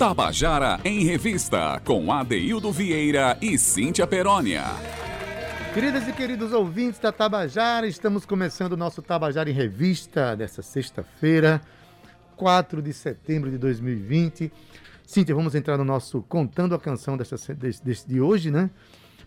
Tabajara em Revista, com Adeildo Vieira e Cíntia Perónia. Queridas e queridos ouvintes da Tabajara, estamos começando o nosso Tabajara em Revista dessa sexta-feira, 4 de setembro de 2020. Cíntia, vamos entrar no nosso Contando a Canção dessa, desse de hoje, né?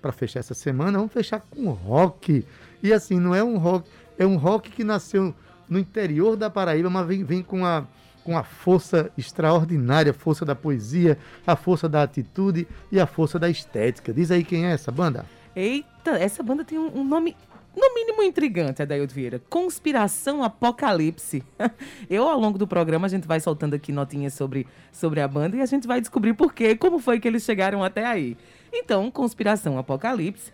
Para fechar essa semana, vamos fechar com rock. E assim, não é um rock, é um rock que nasceu no interior da Paraíba, mas vem, vem com a com a força extraordinária, a força da poesia, a força da atitude e a força da estética. Diz aí quem é essa banda? Eita, essa banda tem um, nome no mínimo intrigante, Adaildo Vieira. Conspiração Apocalipse. Eu, ao longo do programa, a gente vai soltando aqui notinhas sobre, sobre a banda e a gente vai descobrir por quê, como foi que eles chegaram até aí. Então, Conspiração Apocalipse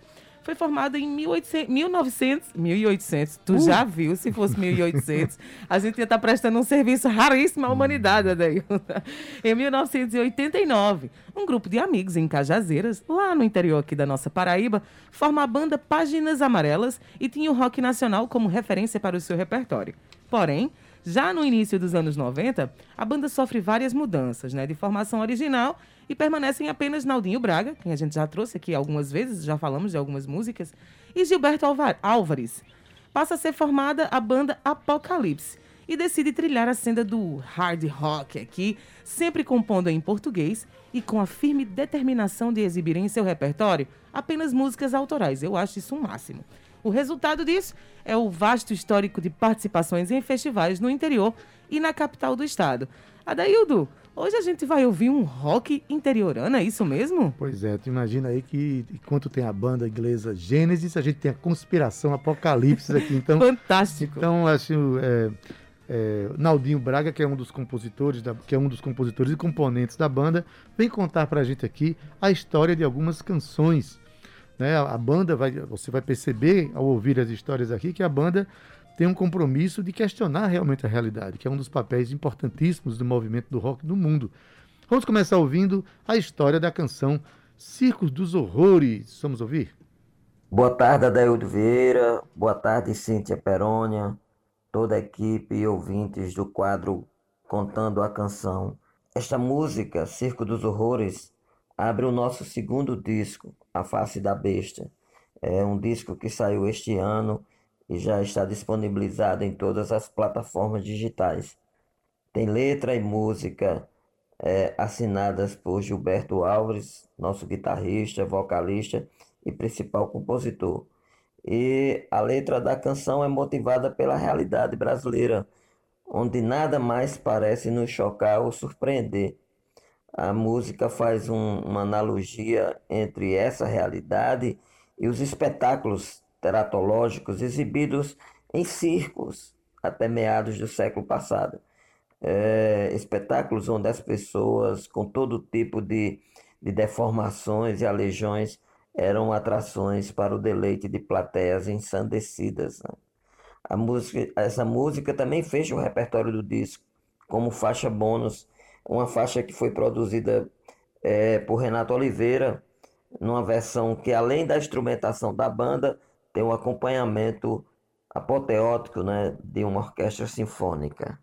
foi formada em 1800, 1900, 1800. Tu uh. já viu, se fosse 1800, a gente ia estar tá prestando um serviço raríssimo à humanidade, daí. em 1989, um grupo de amigos em Cajazeiras, lá no interior aqui da nossa Paraíba, forma a banda Páginas Amarelas e tinha o rock nacional como referência para o seu repertório. Porém, já no início dos anos 90, a banda sofre várias mudanças, né, de formação original e permanecem apenas Naldinho Braga, quem a gente já trouxe aqui algumas vezes, já falamos de algumas músicas, e Gilberto Álvares. Passa a ser formada a banda Apocalipse e decide trilhar a senda do hard rock aqui, sempre compondo em português e com a firme determinação de exibir em seu repertório apenas músicas autorais. Eu acho isso um máximo. O resultado disso é o vasto histórico de participações em festivais no interior e na capital do estado. Adaildo, hoje a gente vai ouvir um rock interiorano, é isso mesmo? Pois é, tu imagina aí que enquanto tem a banda inglesa Gênesis, a gente tem a conspiração Apocalipse aqui. Então, Fantástico. Então, acho. É, é, Naldinho Braga, que é um dos compositores, da, que é um dos compositores e componentes da banda, vem contar pra gente aqui a história de algumas canções né? A, banda vai, você vai perceber ao ouvir as histórias aqui que a banda tem um compromisso de questionar realmente a realidade, que é um dos papéis importantíssimos do movimento do rock no mundo. Vamos começar ouvindo a história da canção Circos dos Horrores. Vamos ouvir? Boa tarde, Adaildo Vieira. Boa tarde, Cíntia Perônia, toda a equipe e ouvintes do quadro Contando a Canção. Esta música, Circo dos Horrores, abre o nosso segundo disco, A Face da Besta. É um disco que saiu este ano e já está disponibilizado em todas as plataformas digitais. Tem letra e música é, assinadas por Gilberto Alves, nosso guitarrista, vocalista e principal compositor. E a letra da canção é motivada pela realidade brasileira, onde nada mais parece nos chocar ou surpreender a música faz um, uma analogia entre essa realidade e os espetáculos teratológicos exibidos em circos até meados do século passado. É, espetáculos onde as pessoas com todo tipo de, de deformações e aleijões eram atrações para o deleite de plateias ensandecidas. Né? A música, essa música também fecha o repertório do disco, como faixa bônus uma faixa que foi produzida é, por Renato Oliveira, numa versão que, além da instrumentação da banda, tem um acompanhamento apoteótico né, de uma orquestra sinfônica.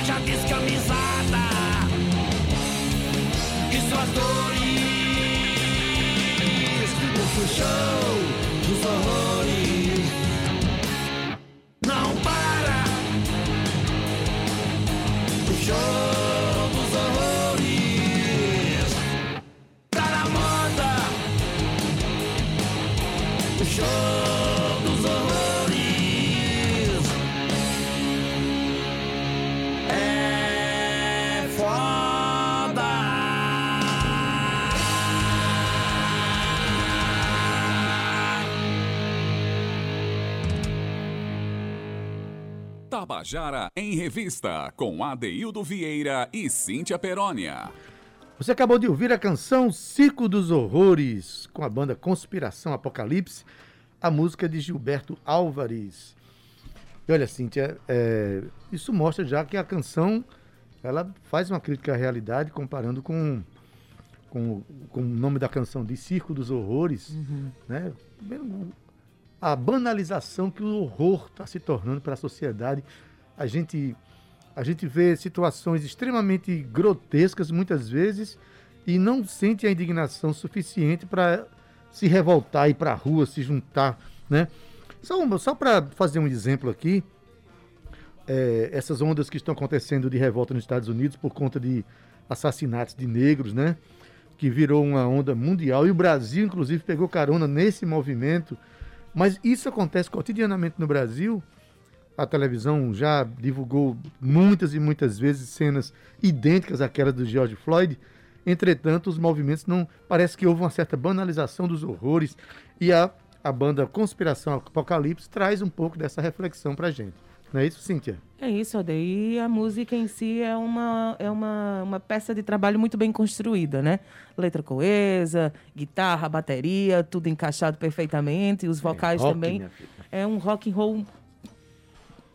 loja descamisada e suas dores. O show dos horrores. Tabajara em Revista, com Adeildo Vieira e Cíntia Perónia. Você acabou de ouvir a canção Circo dos Horrores, com a banda Conspiração Apocalipse, a música de Gilberto Álvares. E olha, Cíntia, é, isso mostra já que a canção ela faz uma crítica à realidade comparando com, com, com o nome da canção de Circo dos Horrores, uhum. né? A banalização que o horror está se tornando para a sociedade. A gente, a gente vê situações extremamente grotescas muitas vezes e não sente a indignação suficiente para se revoltar, ir para a rua, se juntar, né? Só, só para fazer um exemplo aqui, é, essas ondas que estão acontecendo de revolta nos Estados Unidos por conta de assassinatos de negros, né? Que virou uma onda mundial e o Brasil, inclusive, pegou carona nesse movimento. Mas isso acontece cotidianamente no Brasil. A televisão já divulgou muitas e muitas vezes cenas idênticas àquela do George Floyd. Entretanto, os movimentos não. Parece que houve uma certa banalização dos horrores e a a banda Conspiração Apocalipse traz um pouco dessa reflexão pra gente. Não é isso, Cíntia? É isso, Ade. E a música em si é uma, é uma, uma peça de trabalho muito bem construída, né? Letra coesa, guitarra, bateria, tudo encaixado perfeitamente. Os é, vocais é, rock, também. É um rock and roll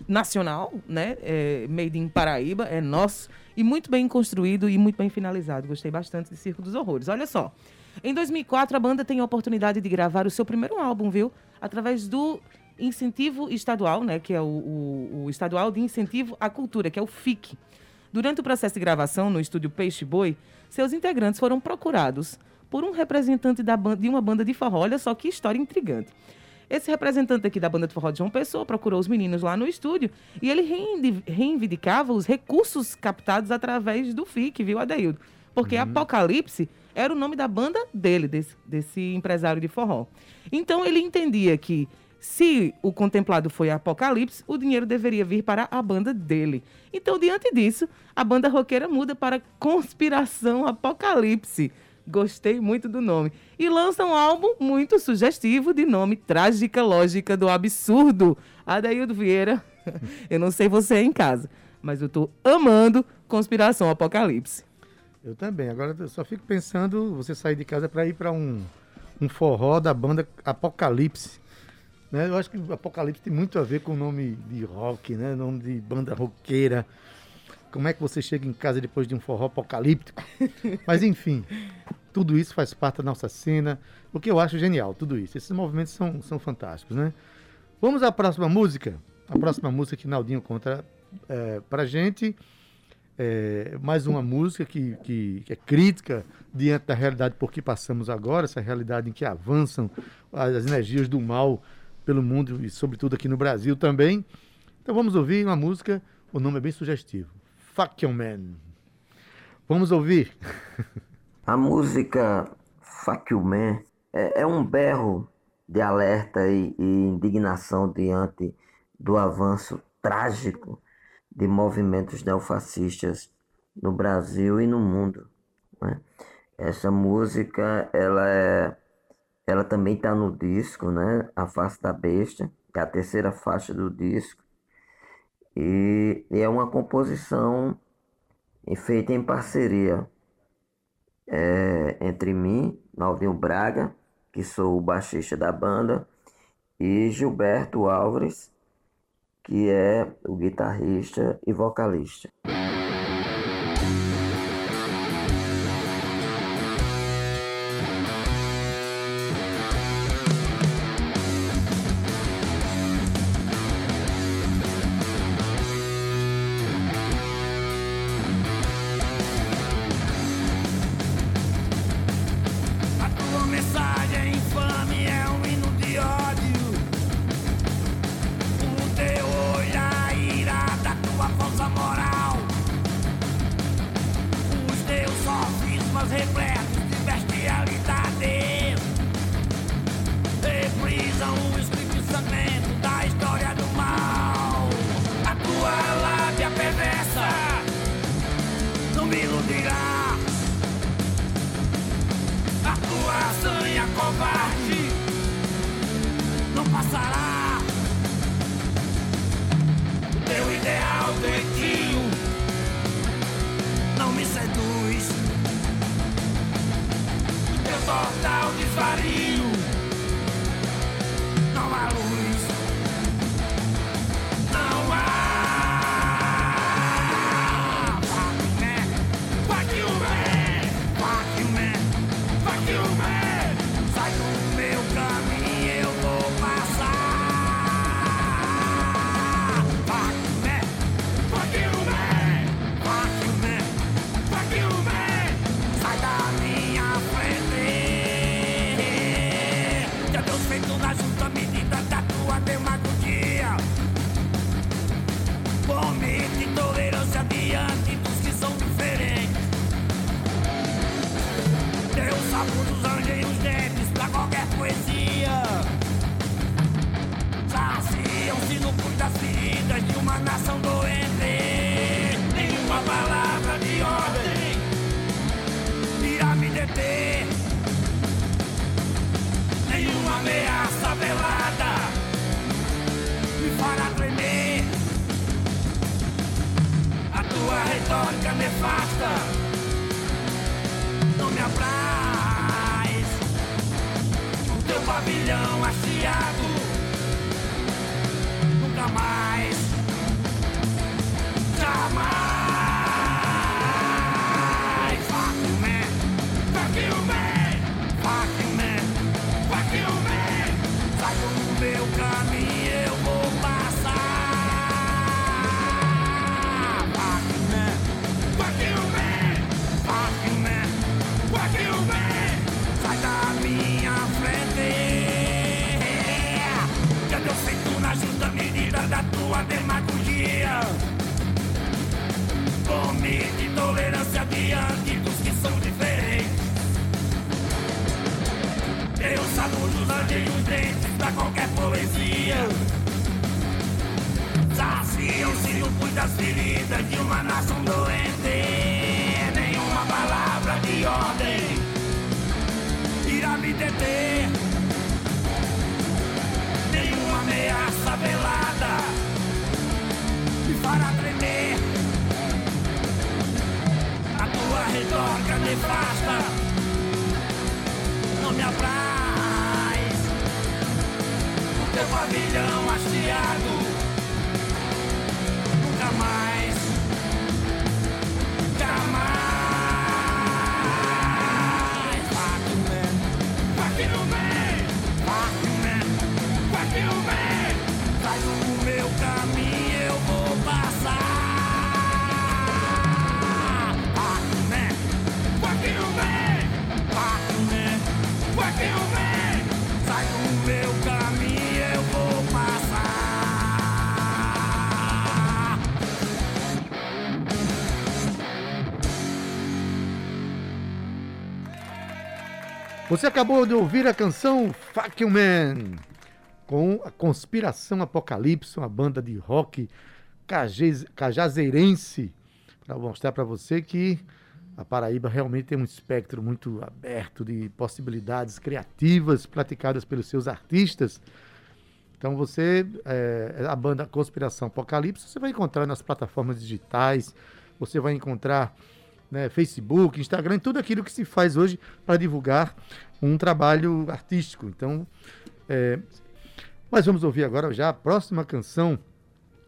nacional, né? É, made in Paraíba, é nosso. E muito bem construído e muito bem finalizado. Gostei bastante de Circo dos Horrores. Olha só. Em 2004, a banda tem a oportunidade de gravar o seu primeiro álbum, viu? Através do incentivo estadual, né? Que é o, o, o Estadual de Incentivo à Cultura, que é o FIC. Durante o processo de gravação no estúdio Peixe Boi, seus integrantes foram procurados por um representante da banda, de uma banda de forró. Olha só que história intrigante. Esse representante aqui da banda de forró de João Pessoa procurou os meninos lá no estúdio e ele reivindicava os recursos captados através do FIC, viu, Adeildo? Porque uhum. Apocalipse era o nome da banda dele, desse, desse empresário de forró. Então ele entendia que se o contemplado foi Apocalipse, o dinheiro deveria vir para a banda dele. Então, diante disso, a banda roqueira muda para Conspiração Apocalipse. Gostei muito do nome. E lança um álbum muito sugestivo de nome Trágica Lógica do Absurdo. Adaildo Vieira, eu não sei você em casa, mas eu tô amando Conspiração Apocalipse. Eu também. Agora eu só fico pensando você sair de casa para ir para um, um forró da banda Apocalipse. Né? Eu acho que Apocalipse tem muito a ver com o nome de rock, né? nome de banda roqueira. Como é que você chega em casa depois de um forró apocalíptico? Mas enfim, tudo isso faz parte da nossa cena. O que eu acho genial, tudo isso. Esses movimentos são, são fantásticos, né? Vamos à próxima música. A próxima música que Naldinho conta é, pra gente. É, mais uma música que, que, que, é crítica diante da realidade por que passamos agora, essa realidade em que avançam as energias do mal pelo mundo e, sobretudo, aqui no Brasil também. Então vamos ouvir uma música, o nome é bem sugestivo: Fuck Your Man. Vamos ouvir. A música Fuck You Man é, é um berro de alerta e, e indignação diante do avanço trágico de movimentos neofascistas no Brasil e no mundo. Né? Essa música, ela é, ela também está no disco, né? A Face da Besta, é a terceira faixa do disco. E, e é uma composição feita em parceria é, entre mim, Naldinho Braga, que sou o baixista da banda, e Gilberto Álvares, que é o guitarrista e vocalista. passará. Teu ideal doentio não me seduz. Teu total desvario. nação doente. Nenhuma palavra de ordem irá me deter. Nenhuma ameaça velada me fará tremer. A tua retórica nefasta não me apraz. O teu pavilhão aciado nunca mais. my mind. limite, tolerância diante dos que são diferentes. Eu saúdo ante os dentes pra qualquer poesia. Saciam-se o pus das feridas de uma nação doente. Nenhuma palavra de ordem irá me deter. Nenhuma ameaça velada me fará tremer. me toca, me basta. não me apraz. O teu pavilhão hasteado. Você acabou de ouvir a canção Fuck You Man com a Conspiração Apocalipse, uma banda de rock cajazeirense, para mostrar para você que a Paraíba realmente tem um espectro muito aberto de possibilidades criativas praticadas pelos seus artistas. Então você, é, a banda Conspiração Apocalipse, você vai encontrar nas plataformas digitais, você vai encontrar né, Facebook, Instagram, tudo aquilo que se faz hoje para divulgar um trabalho artístico. Então, é, mas vamos ouvir agora já a próxima canção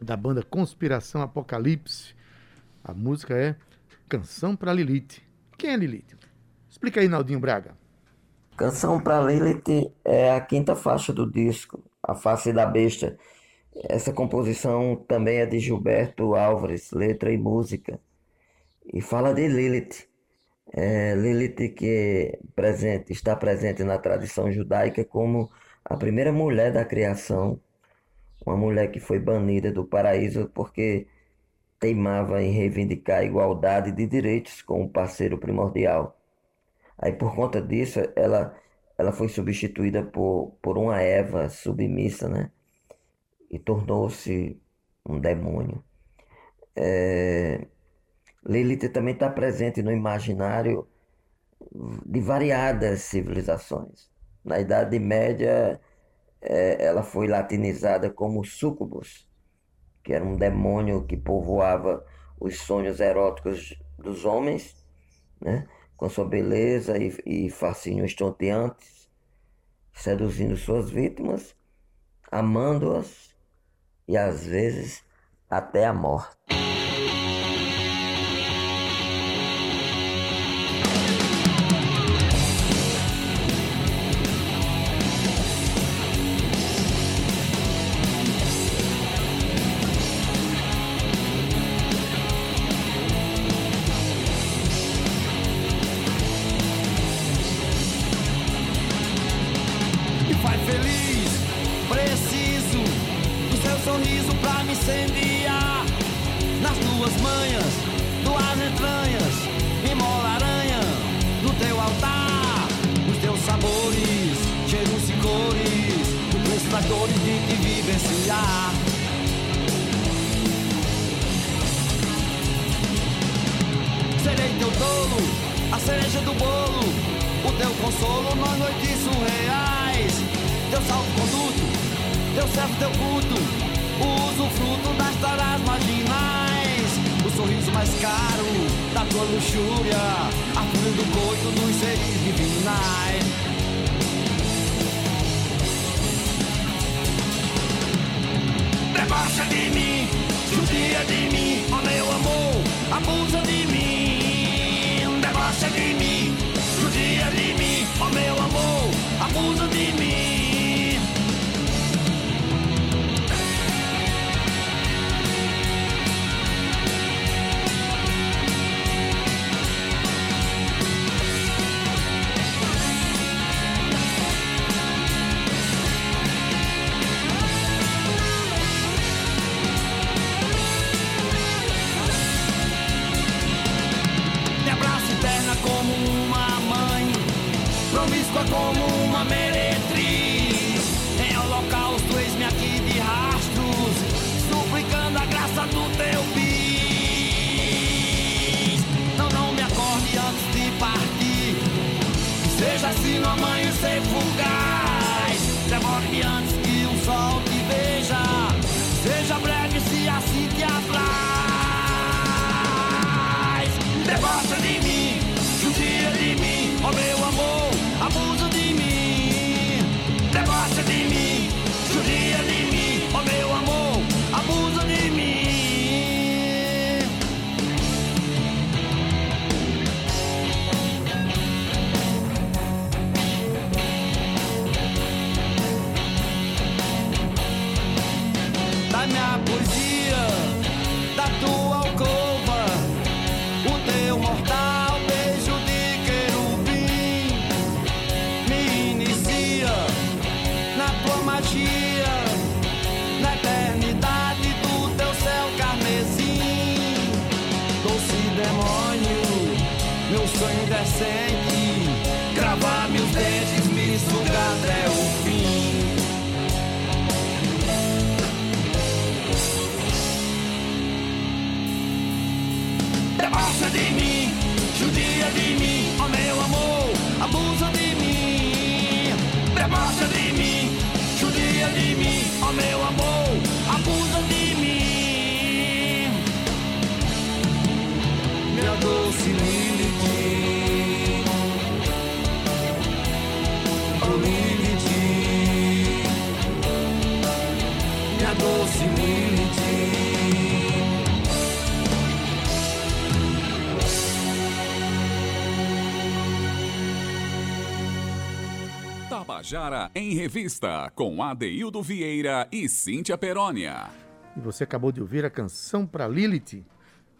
da banda Conspiração Apocalipse. A música é Canção para Lilith. Quem é Lilith? Explica aí, Naldinho Braga. Canção para Lilith é a quinta faixa do disco, A Face da Besta. Essa composição também é de Gilberto Álvares, letra e música. E fala de Lilith. É, Lilith que presente, está presente na tradição judaica como a primeira mulher da criação, uma mulher que foi banida do paraíso porque teimava em reivindicar a igualdade de direitos com o parceiro primordial. Aí por conta disso, ela, ela foi substituída por, por uma Eva submissa, né? E tornou-se um demônio. É, Lilith também está presente no imaginário de variadas civilizações. Na Idade Média, é, ela foi latinizada como Sucubus, que era um demônio que povoava os sonhos eróticos dos homens, né? com sua beleza e, e fascínio estonteantes, seduzindo suas vítimas, amando-as e às vezes até a morte. Feliz, preciso do seu sorriso pra me incendiar. Nas tuas manhas, tuas entranhas, me mola aranha no teu altar. Os teus sabores, cheiros e cores, o preço das dores de te vivenciar. Serei teu tolo, a cereja do bolo, o teu consolo nas noites surreais. Teu salvo-conduto, teu servo, teu culto, o usufruto das taras marginais. O sorriso mais caro da tua luxúria, a fúria do coito dos seres divinais. Debocha de mim, judia de mim, ó meu amor, abusa de mim. Debocha de mim, judia de mim, ó meu amor, abusa de mim. Poesia da tua alcova, o teu mortal beijo de querubim me inicia na tua magia, na eternidade do teu céu carmesim, doce demônio, meu sonho indecente, Tabajara em Revista, com Adeildo Vieira e Cíntia Perónia. E você acabou de ouvir a canção para Lilith,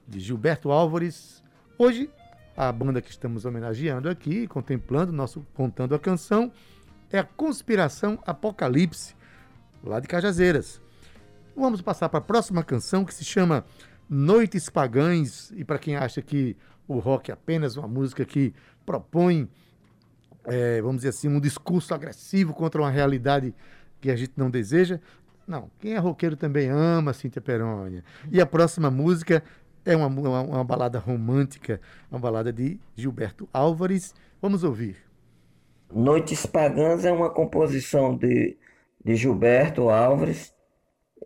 de Gilberto Álvares. Hoje, a banda que estamos homenageando aqui, contemplando, nosso, contando a canção, é a Conspiração Apocalipse, lá de Cajazeiras. Vamos passar para a próxima canção que se chama Noites Pagãs. E para quem acha que o rock é apenas uma música que propõe, é, vamos dizer assim, um discurso agressivo contra uma realidade que a gente não deseja, não. Quem é roqueiro também ama Cíntia Perônia. E a próxima música é uma, uma, uma balada romântica, uma balada de Gilberto Álvares. Vamos ouvir. Noites Pagãs é uma composição de, de Gilberto Álvares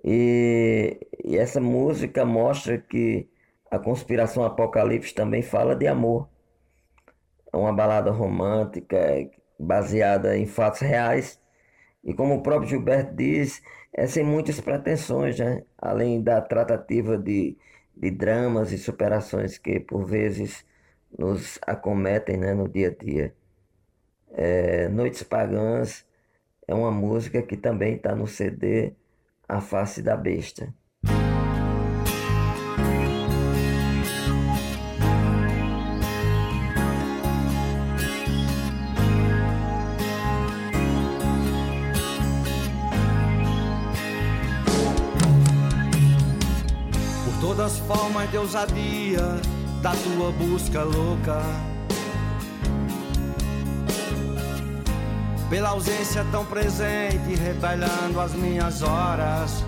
e, e essa música mostra que a conspiração Apocalipse também fala de amor. É uma balada romântica baseada em fatos reais e como o próprio Gilberto diz, é sem muitas pretensões, né? além da tratativa de, de dramas e superações que por vezes nos acometem né, no dia a dia. É, Noites Pagãs é uma música que também está no CD A Face da Besta. Ousadia da tua busca louca. Pela ausência tão presente, retalhando as minhas horas.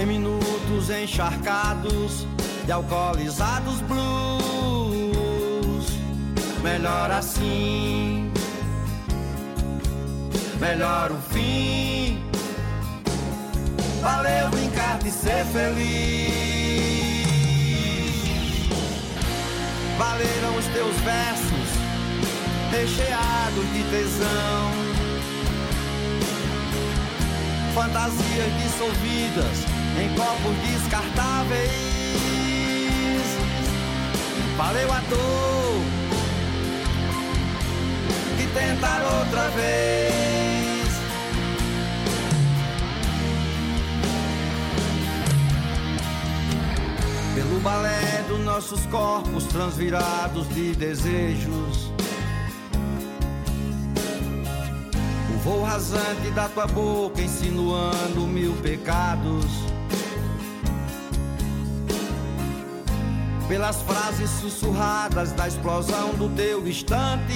Em minutos encharcados de alcoolizados blues. Melhor assim, melhor o fim. Valeu brincar de ser feliz. Valeram os teus versos recheados de tesão. Fantasias dissolvidas em copos descartáveis. Valeu a dor de tentar outra vez. Pelo balé dos nossos corpos transvirados de desejos. O voo rasante da tua boca insinuando mil pecados. Pelas frases sussurradas da explosão do teu instante.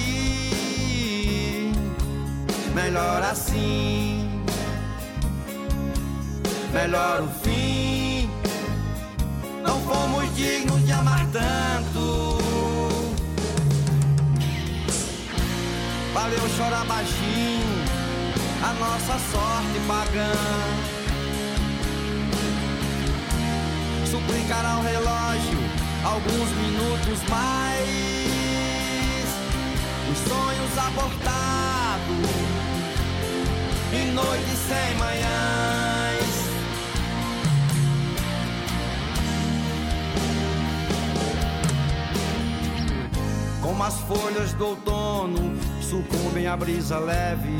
Melhor assim. Melhor o fim. Não fomos dignos de amar tanto. Valeu chorar baixinho a nossa sorte pagã. Suplicar ao relógio alguns minutos mais. Os sonhos abortados em noites sem manhãs. Como as folhas do outono sucumbem à brisa leve.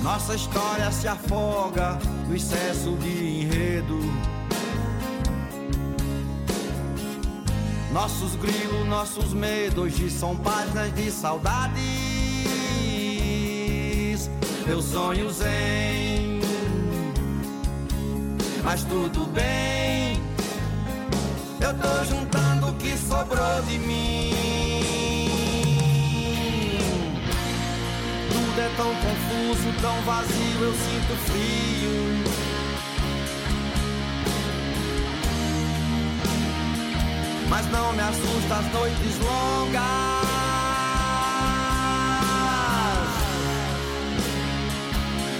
Nossa história se afoga no excesso de enredo. Nossos grilos, nossos medos hoje são páginas de saudades. Meus sonhos em, mas tudo bem. Eu tô juntando o que sobrou de mim. Tudo é tão confuso, tão vazio, eu sinto frio. Mas não me assusta as noites longas.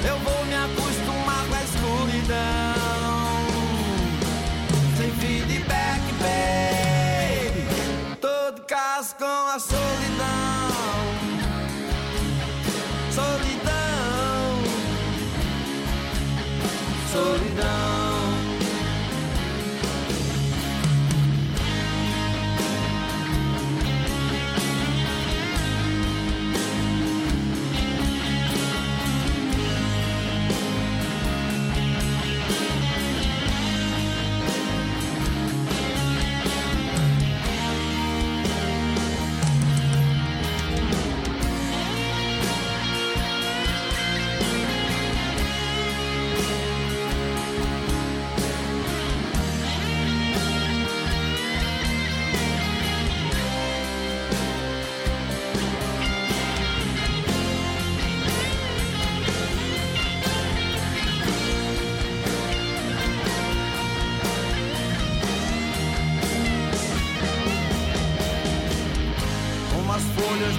Eu vou me acostumar com a escuridão. Solidão. Solidão. Solidão.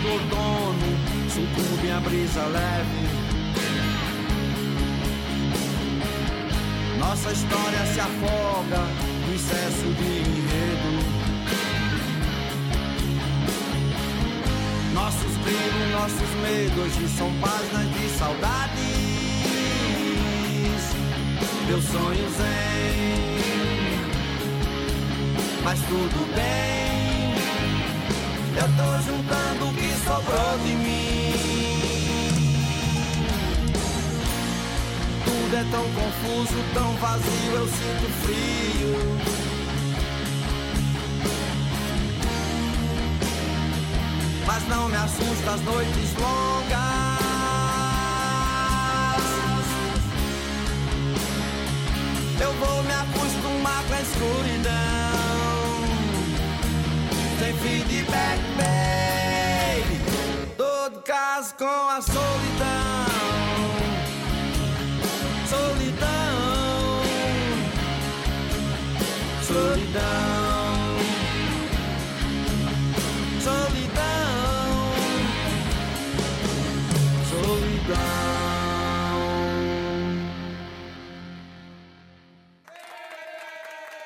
Do outono sucumbem à brisa leve. Nossa história se afoga no excesso de enredo. Nossos brilhos, nossos medos hoje são páginas de saudades. Meus sonhos em, mas tudo bem. Eu tô juntando o que sobrou de mim. Tudo é tão confuso, tão vazio, eu sinto frio. Mas não me assusta as noites longas. Todo caso com a solidão. Solidão. Solidão. Solidão. Solidão.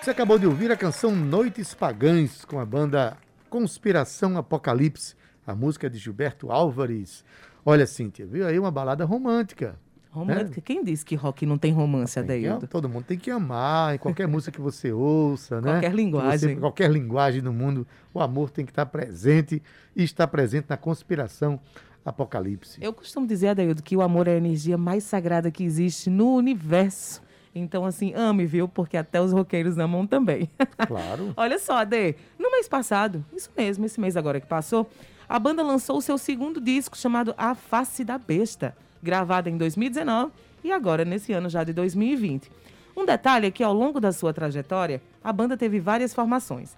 Você acabou de ouvir a canção Noites Pagãs com a banda Conspiração Apocalipse, a música de Gilberto Álvares. Olha, Cíntia, viu aí uma balada romântica. Romântica. Quem disse que rock não tem romance, Adeildo? todo mundo tem que amar, em qualquer música que você ouça, né? Qualquer Que linguagem. você- qualquer linguagem do mundo, o amor tem que estar presente e está presente na Conspiração Apocalipse. Eu costumo dizer, Adeildo, que o amor é a energia mais sagrada que existe no universo. Então, assim, ame, viu? Porque até os roqueiros amam também. Claro. Olha só, Ade, no mês passado, isso mesmo, esse mês agora que passou, a banda lançou o seu segundo disco chamado A Face da Besta, gravado em 2019 e agora nesse ano já de 2020. Um detalhe é que ao longo da sua trajetória, a banda teve várias formações.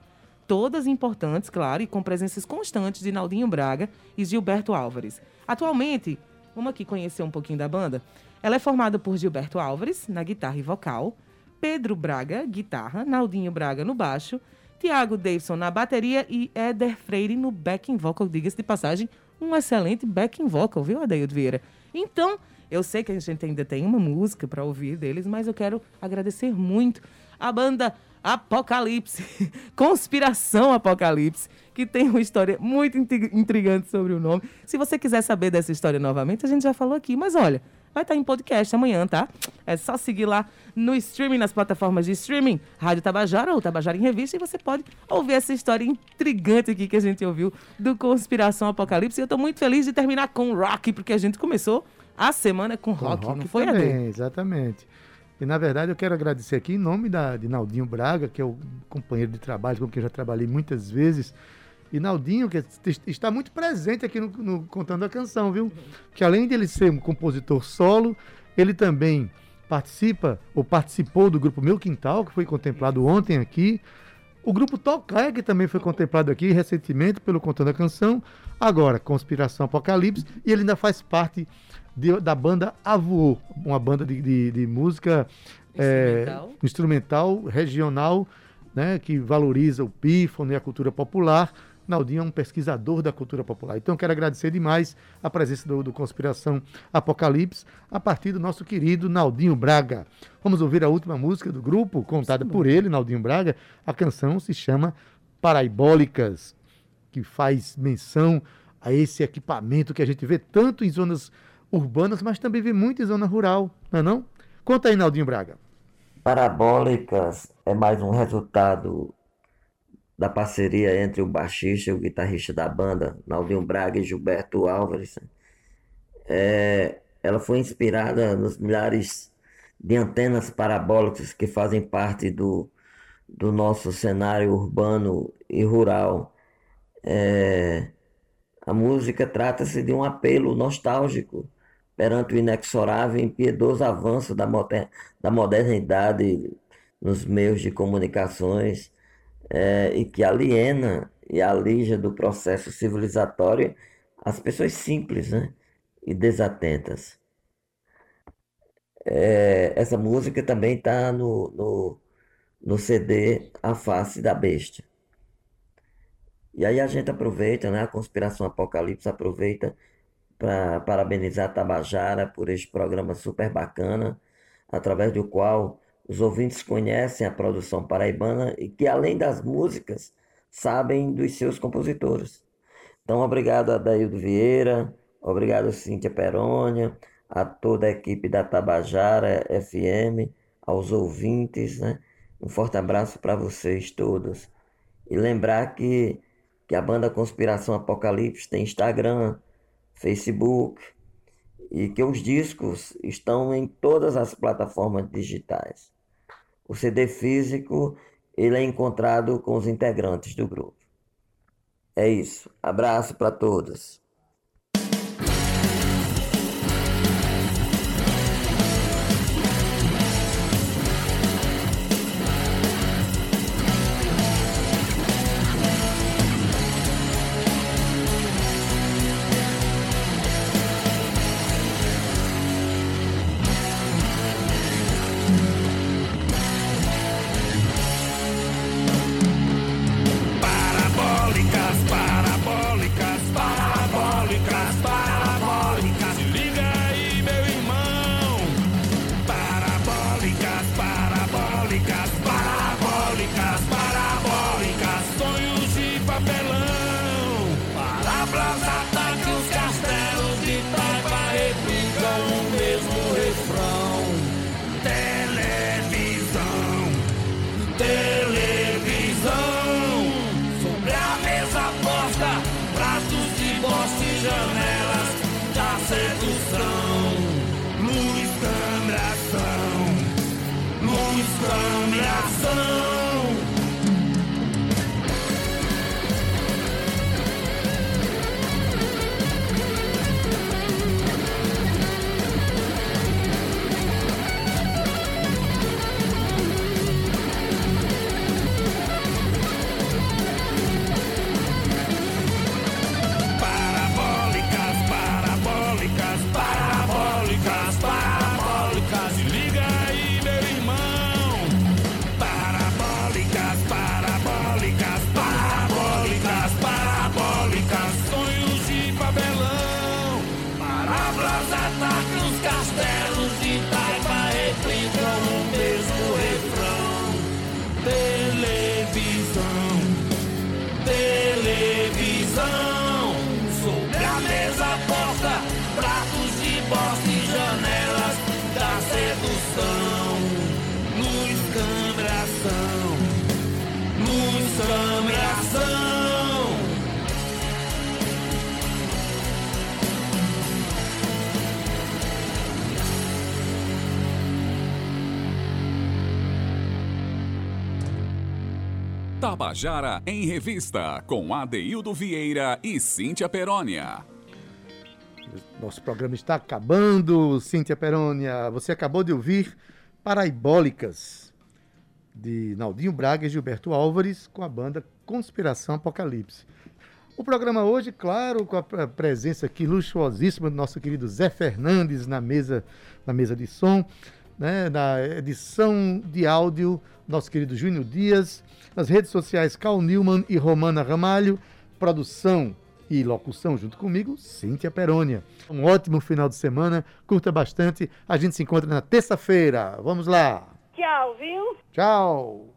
Todas importantes, claro, e com presenças constantes de Naldinho Braga e Gilberto Álvares. Atualmente, vamos aqui conhecer um pouquinho da banda. Ela é formada por Gilberto Álvares, na guitarra e vocal, Pedro Braga, guitarra, Naldinho Braga no baixo, Tiago Davidson na bateria e Éder Freire no backing vocal, diga-se de passagem, um excelente backing vocal, viu, Adeildo Vieira? Então, eu sei que a gente ainda tem uma música para ouvir deles, mas eu quero agradecer muito a banda Apocalipse, Conspiração Apocalipse, que tem uma história muito intri- intrigante sobre o nome. Se você quiser saber dessa história novamente, a gente já falou aqui, mas olha, vai estar em podcast amanhã, tá? É só seguir lá no streaming, nas plataformas de streaming, Rádio Tabajara ou Tabajara em Revista, e você pode ouvir essa história intrigante aqui que a gente ouviu do Conspiração Apocalipse. E eu tô muito feliz de terminar com rock, porque a gente começou a semana com, Com rock, rock não foi, também, Ade? exatamente. E na verdade eu quero agradecer aqui em nome da, de Naldinho Braga, que é o companheiro de trabalho com quem eu já trabalhei muitas vezes. E Naldinho, que está muito presente aqui no, no Contando a Canção, viu? Que além de ele ser um compositor solo, ele também participa ou participou do grupo Meu Quintal, que foi contemplado ontem aqui. O grupo Tocaia, que também foi contemplado aqui recentemente pelo Contando a Canção. Agora, Conspiração Apocalipse. E ele ainda faz parte de- da banda Avô, uma banda de, de- de música é, Instrumental. instrumental, regional, né, que valoriza o pífano e a cultura popular. Naldinho é um pesquisador da cultura popular. Então, quero agradecer demais a presença do, do Conspiração Apocalipse a partir do nosso querido Naldinho Braga. Vamos ouvir a última música do grupo, contada por ele, Naldinho Braga. A canção se chama Paraibólicas, que faz menção a esse equipamento que a gente vê tanto em zonas urbanas, mas também vê muito em zona rural, não é não? Conta aí, Naldinho Braga. Parabólicas é mais um resultado da parceria entre o baixista e o guitarrista da banda, Naldinho Braga e Gilberto Álvares. É, ela foi inspirada nos milhares de antenas parabólicas que fazem parte do, do nosso cenário urbano e rural. É, a música trata-se de um apelo nostálgico perante o inexorável e impiedoso avanço da, da modernidade nos meios de comunicações eh, e que aliena e alija do processo civilizatório as pessoas simples né, e desatentas. Eh, essa música também está no, no, no CD A Face da Besta. E aí a gente aproveita, né? A Conspiração Apocalipse aproveita para parabenizar a Tabajara por este programa super bacana, através do qual os ouvintes conhecem a produção paraibana e que, além das músicas, sabem dos seus compositores. Então, obrigado a Daildo Vieira, obrigado Cíntia Perônia, a toda a equipe da Tabajara FM, aos ouvintes, né? Um forte abraço para vocês todos. E lembrar que, que a banda Conspiração Apocalipse tem Instagram, Facebook e que os discos estão em todas as plataformas digitais. O CD físico ele é encontrado com os integrantes do grupo. É isso. Abraço para todos. Tabajara em Revista, com Adeildo Vieira e Cíntia Perónia. Nosso programa está acabando, Cíntia Perônia. Você acabou de ouvir Paraibólicas, de Naldinho Braga e Gilberto Álvares, com a banda Conspiração Apocalipse. O programa hoje, claro, com a presença aqui luxuosíssima do nosso querido Zé Fernandes na mesa, na mesa de som, né, na edição de áudio, nosso querido Júnior Dias, nas redes sociais Cal Newman e Romana Ramalho, produção e locução junto comigo, Cíntia Perônia. Um ótimo final de semana, curta bastante. A gente se encontra na terça-feira. Vamos lá. Tchau, viu? Tchau.